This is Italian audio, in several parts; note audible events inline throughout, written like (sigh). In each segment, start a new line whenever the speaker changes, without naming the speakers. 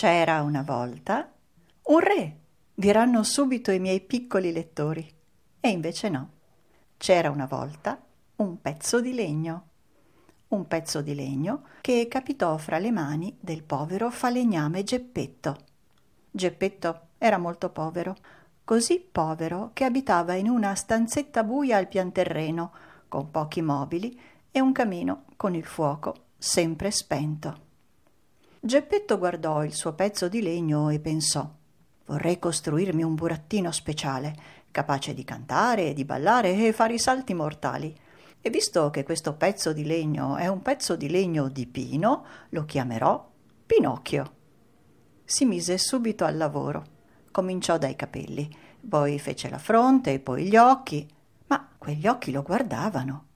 C'era una volta un re, diranno subito i miei piccoli lettori. E invece no. C'era una volta un pezzo di legno. Un pezzo di legno che capitò fra le mani del povero falegname Geppetto. Geppetto era molto povero, così povero che abitava in una stanzetta buia al pian terreno, con pochi mobili e un camino con il fuoco sempre spento. Geppetto guardò il suo pezzo di legno e pensò vorrei costruirmi un burattino speciale, capace di cantare di ballare e fare i salti mortali. E visto che questo pezzo di legno è un pezzo di legno di pino, lo chiamerò Pinocchio. Si mise subito al lavoro. Cominciò dai capelli, poi fece la fronte poi gli occhi, ma quegli occhi lo guardavano.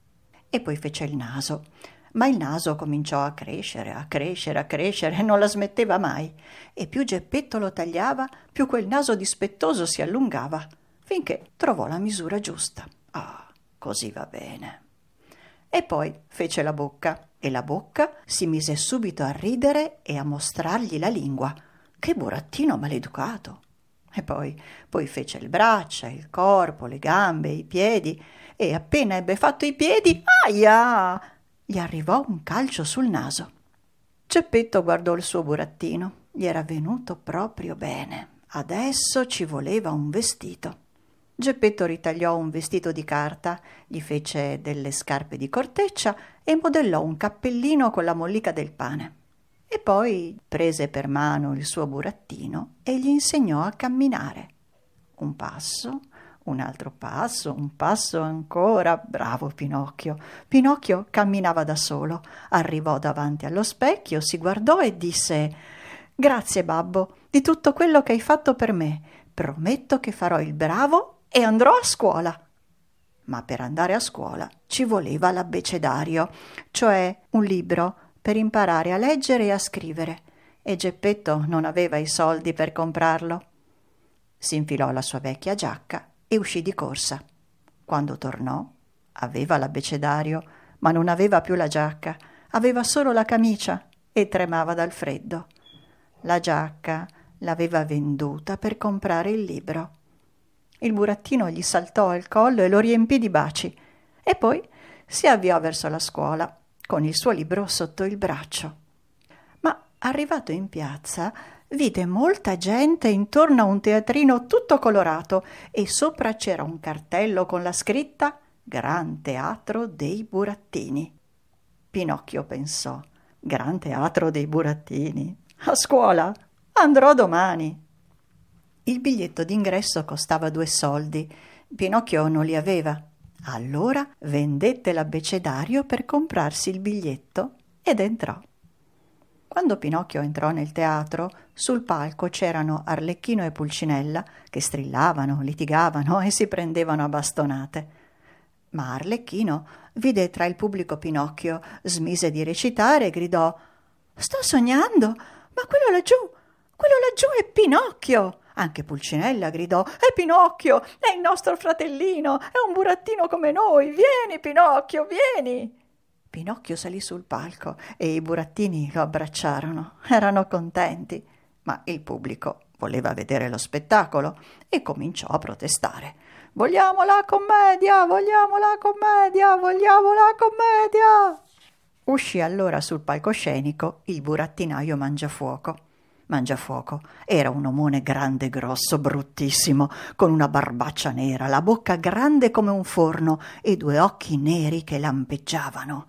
E poi fece il naso, ma il naso cominciò a crescere, a crescere, a crescere, e non la smetteva mai. E più Geppetto lo tagliava, più quel naso dispettoso si allungava, finché trovò la misura giusta. Ah, così va bene. E poi fece la bocca, e la bocca si mise subito a ridere e a mostrargli la lingua. Che burattino maleducato! E poi, poi fece le braccia, il corpo, le gambe, i piedi, e appena ebbe fatto i piedi, aia! Gli arrivò un calcio sul naso. Geppetto guardò il suo burattino. Gli era venuto proprio bene. Adesso ci voleva un vestito. Geppetto ritagliò un vestito di carta, gli fece delle scarpe di corteccia e modellò un cappellino con la mollica del pane. E poi prese per mano il suo burattino e gli insegnò a camminare. Un passo, un altro passo, un passo ancora. Bravo Pinocchio. Pinocchio camminava da solo. Arrivò davanti allo specchio, si guardò e disse Grazie, babbo, di tutto quello che hai fatto per me. Prometto che farò il bravo e andrò a scuola. Ma per andare a scuola ci voleva l'abbecedario, cioè un libro per imparare a leggere e a scrivere. E Geppetto non aveva i soldi per comprarlo. Si infilò la sua vecchia giacca e uscì di corsa. Quando tornò, aveva l'abbecedario, ma non aveva più la giacca, aveva solo la camicia e tremava dal freddo. La giacca l'aveva venduta per comprare il libro. Il burattino gli saltò al collo e lo riempì di baci e poi si avviò verso la scuola con il suo libro sotto il braccio. Ma arrivato in piazza vide molta gente intorno a un teatrino tutto colorato e sopra c'era un cartello con la scritta Gran Teatro dei Burattini. Pinocchio pensò: Gran Teatro dei Burattini. A scuola? Andrò domani. Il biglietto d'ingresso costava due soldi. Pinocchio non li aveva. Allora vendette l'abbecedario per comprarsi il biglietto ed entrò. Quando Pinocchio entrò nel teatro, sul palco c'erano Arlecchino e Pulcinella che strillavano, litigavano e si prendevano a bastonate. Ma Arlecchino vide tra il pubblico Pinocchio, smise di recitare e gridò Sto sognando, ma quello laggiù, quello laggiù è Pinocchio. Anche Pulcinella gridò È Pinocchio, è il nostro fratellino, è un burattino come noi. Vieni, Pinocchio, vieni. Pinocchio salì sul palco e i burattini lo abbracciarono. Erano contenti, ma il pubblico voleva vedere lo spettacolo e cominciò a protestare. Vogliamo la commedia, vogliamo la commedia, vogliamo la commedia. Uscì allora sul palcoscenico il burattinaio Mangiafuoco. Mangiafuoco era un omone grande, grosso, bruttissimo, con una barbaccia nera, la bocca grande come un forno e due occhi neri che lampeggiavano.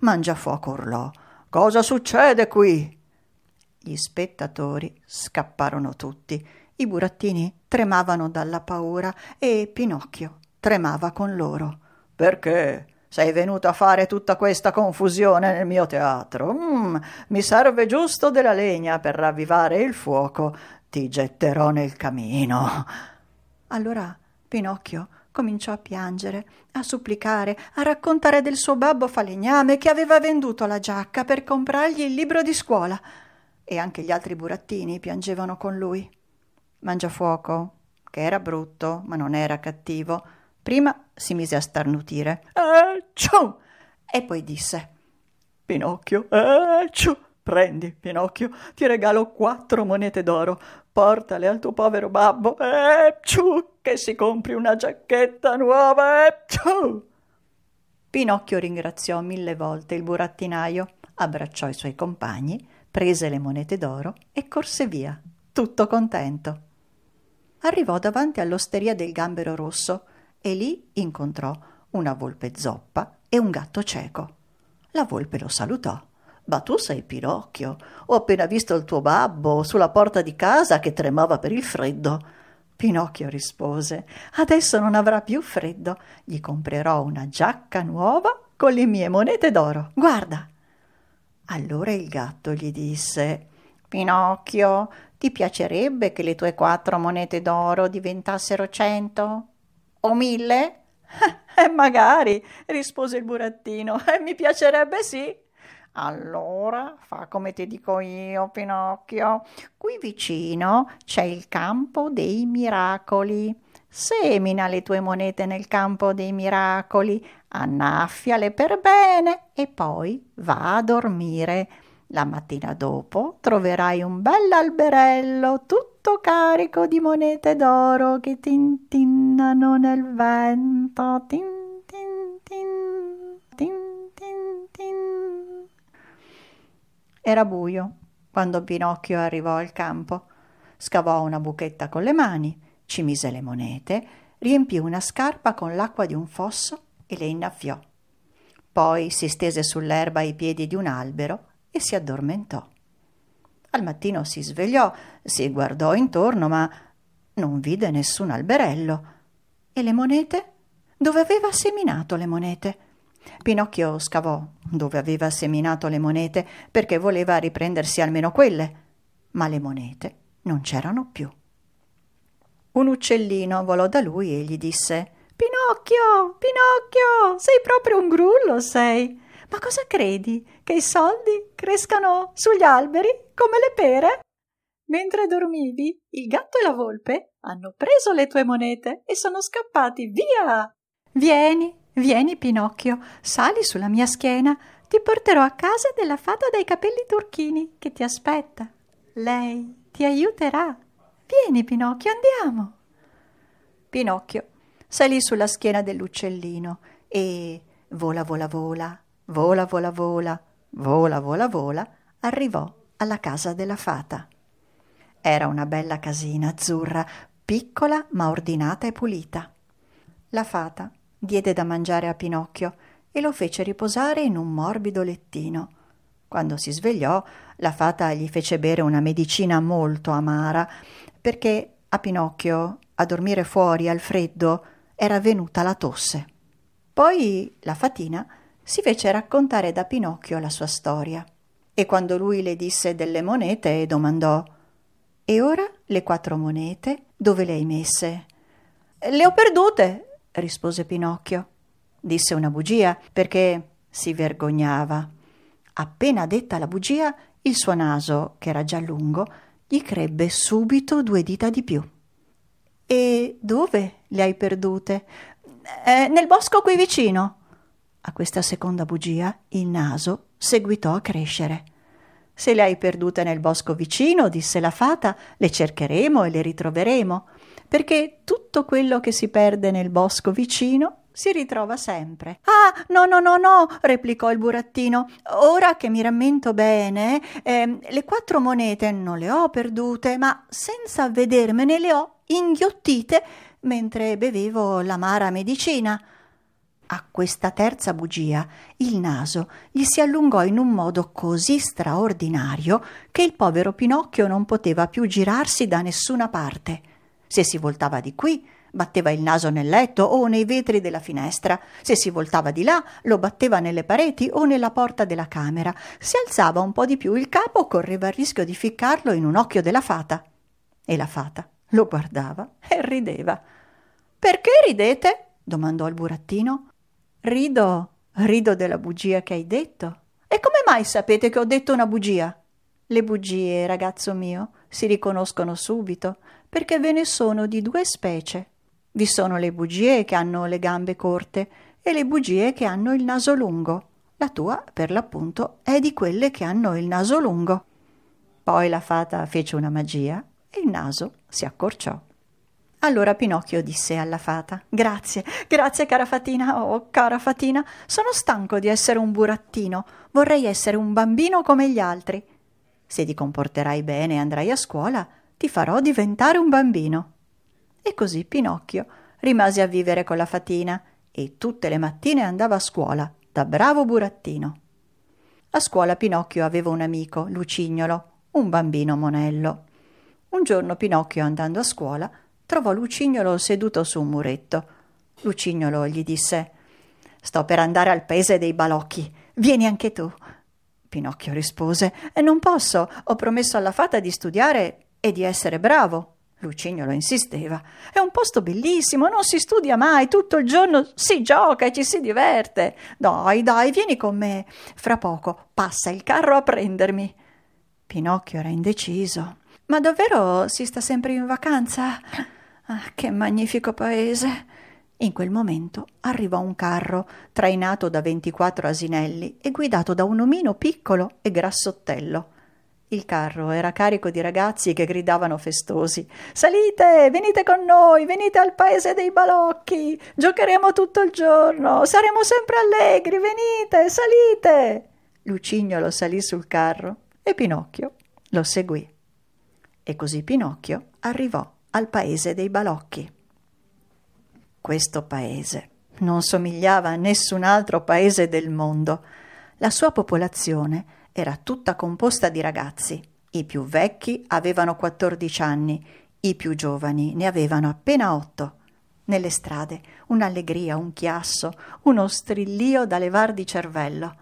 Mangiafuoco urlò: Cosa succede qui? Gli spettatori scapparono tutti. I burattini tremavano dalla paura e Pinocchio tremava con loro. Perché? Sei venuto a fare tutta questa confusione nel mio teatro. Mm, mi serve giusto della legna per ravvivare il fuoco. Ti getterò nel camino. Allora Pinocchio cominciò a piangere, a supplicare, a raccontare del suo babbo falegname che aveva venduto la giacca per comprargli il libro di scuola. E anche gli altri burattini piangevano con lui. Mangiafuoco, che era brutto, ma non era cattivo, Prima si mise a starnutire. Ecciù! E poi disse: Pinocchio, ecciù! Prendi, Pinocchio, ti regalo quattro monete d'oro. Portale al tuo povero babbo. Eh, ciù, che si compri una giacchetta nuova. Eh, ciù. Pinocchio ringraziò mille volte il burattinaio, abbracciò i suoi compagni, prese le monete d'oro e corse via, tutto contento. Arrivò davanti all'osteria del Gambero Rosso e lì incontrò una volpe zoppa e un gatto cieco. La volpe lo salutò. Ma tu sei Pinocchio. Ho appena visto il tuo babbo sulla porta di casa che tremava per il freddo. Pinocchio rispose: Adesso non avrà più freddo. Gli comprerò una giacca nuova con le mie monete d'oro. Guarda. Allora il gatto gli disse: Pinocchio, ti piacerebbe che le tue quattro monete d'oro diventassero cento? O mille? (laughs) Eh, magari, rispose il burattino. Eh, mi piacerebbe sì. Allora fa come ti dico io, Pinocchio. Qui vicino c'è il campo dei miracoli. Semina le tue monete nel campo dei miracoli, annaffiale per bene e poi va a dormire. La mattina dopo troverai un bell'alberello tutto carico di monete d'oro che tintinnano nel vento. Tin, tin, tin, tin, tin, tin. Era buio quando Pinocchio arrivò al campo. Scavò una buchetta con le mani, ci mise le monete, riempì una scarpa con l'acqua di un fosso e le innaffiò. Poi si stese sull'erba ai piedi di un albero e si addormentò. Al mattino si svegliò, si guardò intorno, ma non vide nessun alberello. E le monete? Dove aveva seminato le monete? Pinocchio scavò dove aveva seminato le monete perché voleva riprendersi almeno quelle, ma le monete non c'erano più. Un uccellino volò da lui e gli disse Pinocchio, Pinocchio, sei proprio un grullo, sei. Ma cosa credi? Che i soldi crescano sugli alberi come le pere? Mentre dormivi, il gatto e la volpe hanno preso le tue monete e sono scappati via. Vieni, Vieni, Pinocchio, sali sulla mia schiena, ti porterò a casa della fata dai capelli turchini che ti aspetta. Lei ti aiuterà. Vieni, Pinocchio, andiamo. Pinocchio salì sulla schiena dell'uccellino e vola, vola, vola, vola, vola, vola, vola, vola, vola, arrivò alla casa della fata. Era una bella casina azzurra, piccola ma ordinata e pulita. La fata diede da mangiare a Pinocchio e lo fece riposare in un morbido lettino. Quando si svegliò, la fata gli fece bere una medicina molto amara, perché a Pinocchio, a dormire fuori al freddo, era venuta la tosse. Poi la fatina si fece raccontare da Pinocchio la sua storia. E quando lui le disse delle monete, domandò E ora le quattro monete dove le hai messe? Le ho perdute, rispose Pinocchio. Disse una bugia perché si vergognava. Appena detta la bugia, il suo naso, che era già lungo, gli crebbe subito due dita di più. E dove le hai perdute? Eh, nel bosco qui vicino. A questa seconda bugia il naso seguitò a crescere. Se le hai perdute nel bosco vicino, disse la fata, le cercheremo e le ritroveremo perché tutto quello che si perde nel bosco vicino si ritrova sempre. Ah, no, no, no, no, replicò il burattino. Ora che mi rammento bene, eh, le quattro monete non le ho perdute, ma senza avvedermene le ho inghiottite mentre bevevo l'amara medicina. A questa terza bugia il naso gli si allungò in un modo così straordinario che il povero Pinocchio non poteva più girarsi da nessuna parte. Se si voltava di qui, batteva il naso nel letto o nei vetri della finestra. Se si voltava di là, lo batteva nelle pareti o nella porta della camera. Se alzava un po' di più il capo, correva il rischio di ficcarlo in un occhio della fata. E la fata lo guardava e rideva. Perché ridete? domandò il burattino. Rido, rido della bugia che hai detto. E come mai sapete che ho detto una bugia? Le bugie, ragazzo mio, si riconoscono subito perché ve ne sono di due specie. Vi sono le bugie che hanno le gambe corte e le bugie che hanno il naso lungo. La tua, per l'appunto, è di quelle che hanno il naso lungo. Poi la fata fece una magia e il naso si accorciò. Allora Pinocchio disse alla fata: Grazie, grazie cara fatina, oh cara fatina, sono stanco di essere un burattino, vorrei essere un bambino come gli altri. Se ti comporterai bene e andrai a scuola, ti farò diventare un bambino. E così Pinocchio rimase a vivere con la fatina e tutte le mattine andava a scuola, da bravo burattino. A scuola Pinocchio aveva un amico, Lucignolo, un bambino monello. Un giorno Pinocchio, andando a scuola, trovò Lucignolo seduto su un muretto. Lucignolo gli disse Sto per andare al paese dei balocchi. Vieni anche tu. Pinocchio rispose Non posso, ho promesso alla fata di studiare e di essere bravo. Lucignolo insisteva. È un posto bellissimo, non si studia mai, tutto il giorno si gioca e ci si diverte. Dai, dai, vieni con me. Fra poco passa il carro a prendermi. Pinocchio era indeciso. Ma davvero si sta sempre in vacanza? Ah, che magnifico paese! In quel momento arrivò un carro, trainato da ventiquattro asinelli e guidato da un omino piccolo e grassottello. Il carro era carico di ragazzi che gridavano festosi Salite, venite con noi, venite al paese dei balocchi, giocheremo tutto il giorno, saremo sempre allegri, venite, salite. Lucignolo salì sul carro e Pinocchio lo seguì. E così Pinocchio arrivò al paese dei balocchi. Questo paese non somigliava a nessun altro paese del mondo. La sua popolazione era tutta composta di ragazzi. I più vecchi avevano 14 anni, i più giovani ne avevano appena otto. Nelle strade un'allegria, un chiasso, uno strillio da levar di cervello.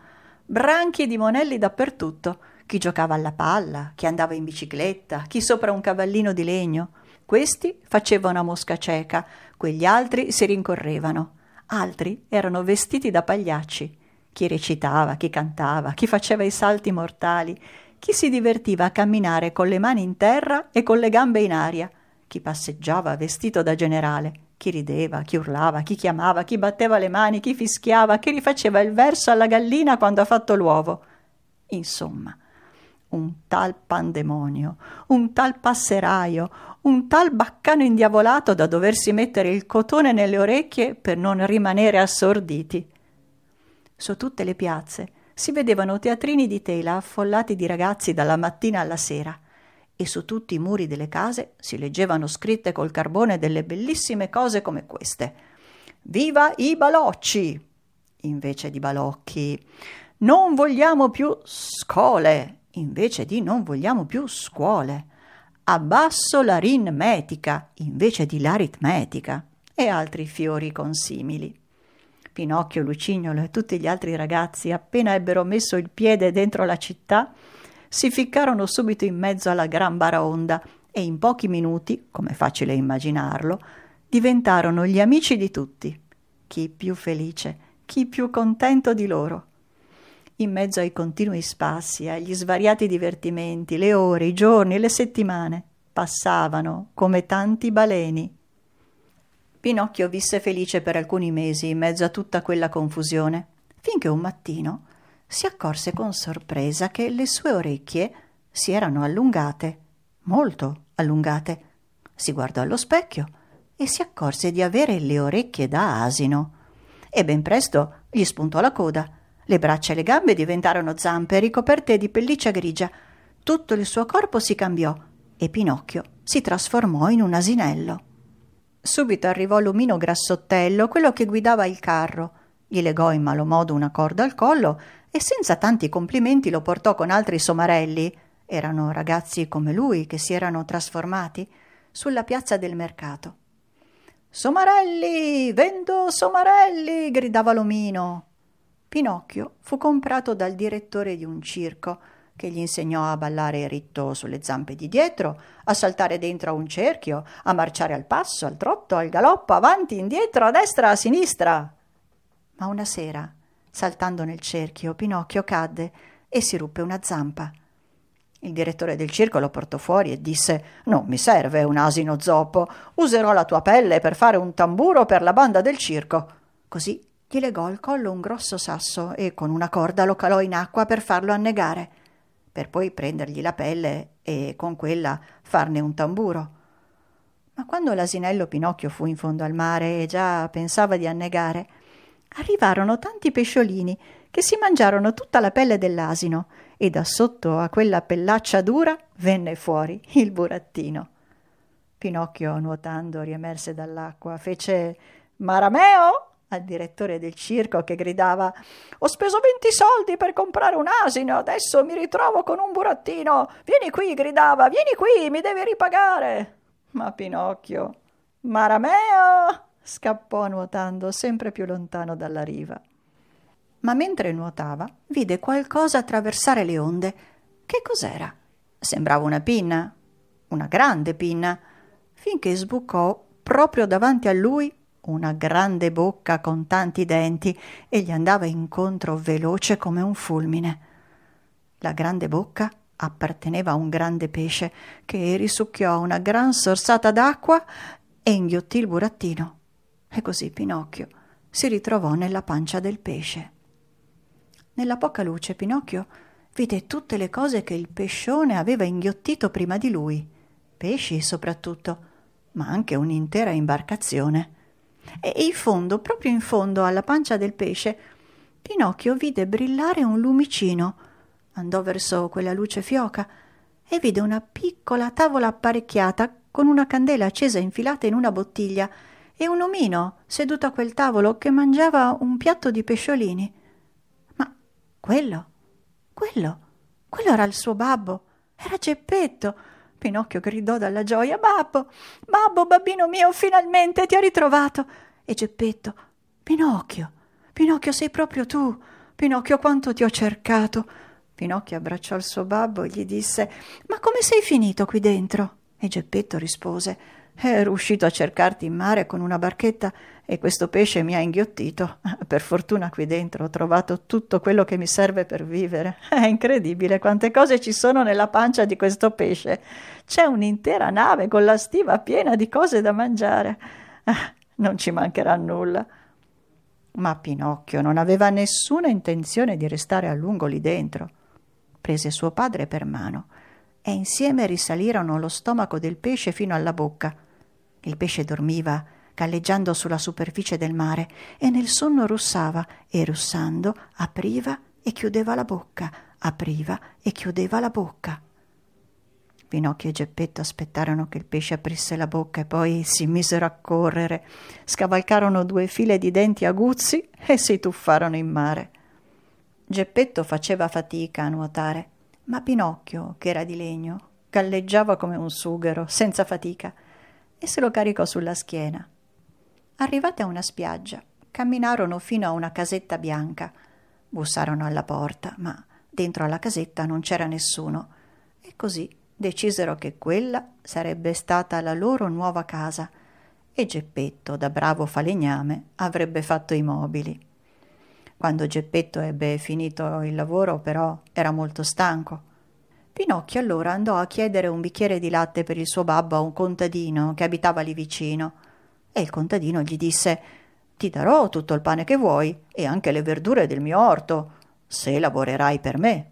Branchi di monelli dappertutto, chi giocava alla palla, chi andava in bicicletta, chi sopra un cavallino di legno. Questi facevano a mosca cieca, quegli altri si rincorrevano. Altri erano vestiti da pagliacci. Chi recitava, chi cantava, chi faceva i salti mortali, chi si divertiva a camminare con le mani in terra e con le gambe in aria, chi passeggiava vestito da generale, chi rideva, chi urlava, chi chiamava, chi batteva le mani, chi fischiava, chi rifaceva il verso alla gallina quando ha fatto l'uovo. Insomma, un tal pandemonio, un tal passeraio, un tal baccano indiavolato da doversi mettere il cotone nelle orecchie per non rimanere assorditi. Su tutte le piazze si vedevano teatrini di tela affollati di ragazzi dalla mattina alla sera e su tutti i muri delle case si leggevano scritte col carbone delle bellissime cose come queste. Viva i balocci! Invece di balocchi. Non vogliamo più scole! Invece di non vogliamo più scuole abbasso l'aritmetica invece di l'aritmetica e altri fiori consimili. Pinocchio, Lucignolo e tutti gli altri ragazzi, appena ebbero messo il piede dentro la città, si ficcarono subito in mezzo alla gran baraonda e in pochi minuti, come facile immaginarlo, diventarono gli amici di tutti. Chi più felice, chi più contento di loro in mezzo ai continui spassi, agli svariati divertimenti, le ore, i giorni, le settimane passavano come tanti baleni. Pinocchio visse felice per alcuni mesi in mezzo a tutta quella confusione, finché un mattino si accorse con sorpresa che le sue orecchie si erano allungate, molto allungate. Si guardò allo specchio e si accorse di avere le orecchie da asino. E ben presto gli spuntò la coda le braccia e le gambe diventarono zampe ricoperte di pelliccia grigia. Tutto il suo corpo si cambiò e Pinocchio si trasformò in un asinello. Subito arrivò l'omino grassottello, quello che guidava il carro. Gli legò in malo modo una corda al collo e senza tanti complimenti lo portò con altri somarelli erano ragazzi come lui che si erano trasformati sulla piazza del mercato. Somarelli, vendo somarelli, gridava l'omino. Pinocchio fu comprato dal direttore di un circo che gli insegnò a ballare ritto sulle zampe di dietro, a saltare dentro a un cerchio, a marciare al passo, al trotto, al galoppo, avanti, indietro, a destra, a sinistra. Ma una sera, saltando nel cerchio, Pinocchio cadde e si ruppe una zampa. Il direttore del circo lo portò fuori e disse Non mi serve un asino zoppo, userò la tua pelle per fare un tamburo per la banda del circo. Così gli legò al collo un grosso sasso e con una corda lo calò in acqua per farlo annegare, per poi prendergli la pelle e con quella farne un tamburo. Ma quando l'asinello Pinocchio fu in fondo al mare e già pensava di annegare, arrivarono tanti pesciolini che si mangiarono tutta la pelle dell'asino e da sotto a quella pellaccia dura venne fuori il burattino. Pinocchio, nuotando, riemerse dall'acqua, fece Marameo al direttore del circo che gridava Ho speso venti soldi per comprare un asino, adesso mi ritrovo con un burattino. Vieni qui, gridava, vieni qui, mi devi ripagare. Ma Pinocchio, Marameo, scappò nuotando sempre più lontano dalla riva. Ma mentre nuotava, vide qualcosa attraversare le onde. Che cos'era? Sembrava una pinna, una grande pinna, finché sbucò proprio davanti a lui una grande bocca con tanti denti e gli andava incontro veloce come un fulmine. La grande bocca apparteneva a un grande pesce che risucchiò una gran sorsata d'acqua e inghiottì il burattino. E così Pinocchio si ritrovò nella pancia del pesce. Nella poca luce Pinocchio vide tutte le cose che il pescione aveva inghiottito prima di lui, pesci soprattutto, ma anche un'intera imbarcazione e in fondo, proprio in fondo alla pancia del pesce, Pinocchio vide brillare un lumicino. Andò verso quella luce fioca e vide una piccola tavola apparecchiata con una candela accesa infilata in una bottiglia e un omino seduto a quel tavolo che mangiava un piatto di pesciolini. Ma quello, quello, quello era il suo babbo, era Geppetto Pinocchio gridò dalla gioia Babbo, babbo, babbino mio, finalmente ti ho ritrovato. E Geppetto, Pinocchio, Pinocchio sei proprio tu. Pinocchio, quanto ti ho cercato. Pinocchio abbracciò il suo babbo e gli disse Ma come sei finito qui dentro? E Geppetto rispose Ero uscito a cercarti in mare con una barchetta e questo pesce mi ha inghiottito. Per fortuna qui dentro ho trovato tutto quello che mi serve per vivere. È incredibile quante cose ci sono nella pancia di questo pesce. C'è un'intera nave con la stiva piena di cose da mangiare. Ah, non ci mancherà nulla. Ma Pinocchio non aveva nessuna intenzione di restare a lungo lì dentro. Prese suo padre per mano e insieme risalirono lo stomaco del pesce fino alla bocca. Il pesce dormiva galleggiando sulla superficie del mare e nel sonno russava e russando apriva e chiudeva la bocca, apriva e chiudeva la bocca. Pinocchio e Geppetto aspettarono che il pesce aprisse la bocca e poi si misero a correre, scavalcarono due file di denti aguzzi e si tuffarono in mare. Geppetto faceva fatica a nuotare, ma Pinocchio, che era di legno, galleggiava come un sughero, senza fatica, e se lo caricò sulla schiena. Arrivate a una spiaggia, camminarono fino a una casetta bianca. Bussarono alla porta, ma dentro alla casetta non c'era nessuno. E così decisero che quella sarebbe stata la loro nuova casa e Geppetto, da bravo falegname, avrebbe fatto i mobili. Quando Geppetto ebbe finito il lavoro, però, era molto stanco. Pinocchio allora andò a chiedere un bicchiere di latte per il suo babbo a un contadino che abitava lì vicino. E il contadino gli disse Ti darò tutto il pane che vuoi e anche le verdure del mio orto, se lavorerai per me.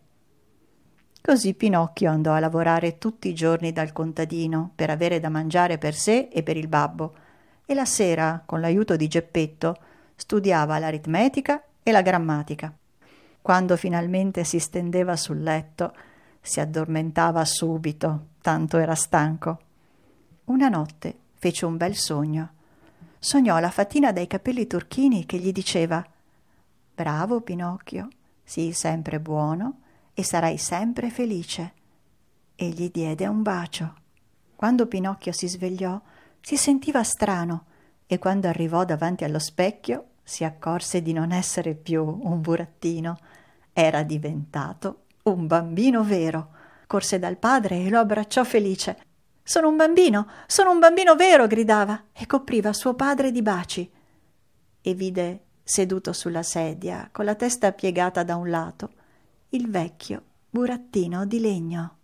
Così Pinocchio andò a lavorare tutti i giorni dal contadino per avere da mangiare per sé e per il babbo, e la sera, con l'aiuto di Geppetto, studiava l'aritmetica e la grammatica. Quando finalmente si stendeva sul letto, si addormentava subito, tanto era stanco. Una notte fece un bel sogno sognò la fatina dai capelli turchini che gli diceva Bravo Pinocchio, sii sempre buono e sarai sempre felice. E gli diede un bacio. Quando Pinocchio si svegliò, si sentiva strano e quando arrivò davanti allo specchio si accorse di non essere più un burattino, era diventato un bambino vero. Corse dal padre e lo abbracciò felice. Sono un bambino, sono un bambino vero, gridava e copriva suo padre di baci. E vide, seduto sulla sedia, con la testa piegata da un lato, il vecchio burattino di legno.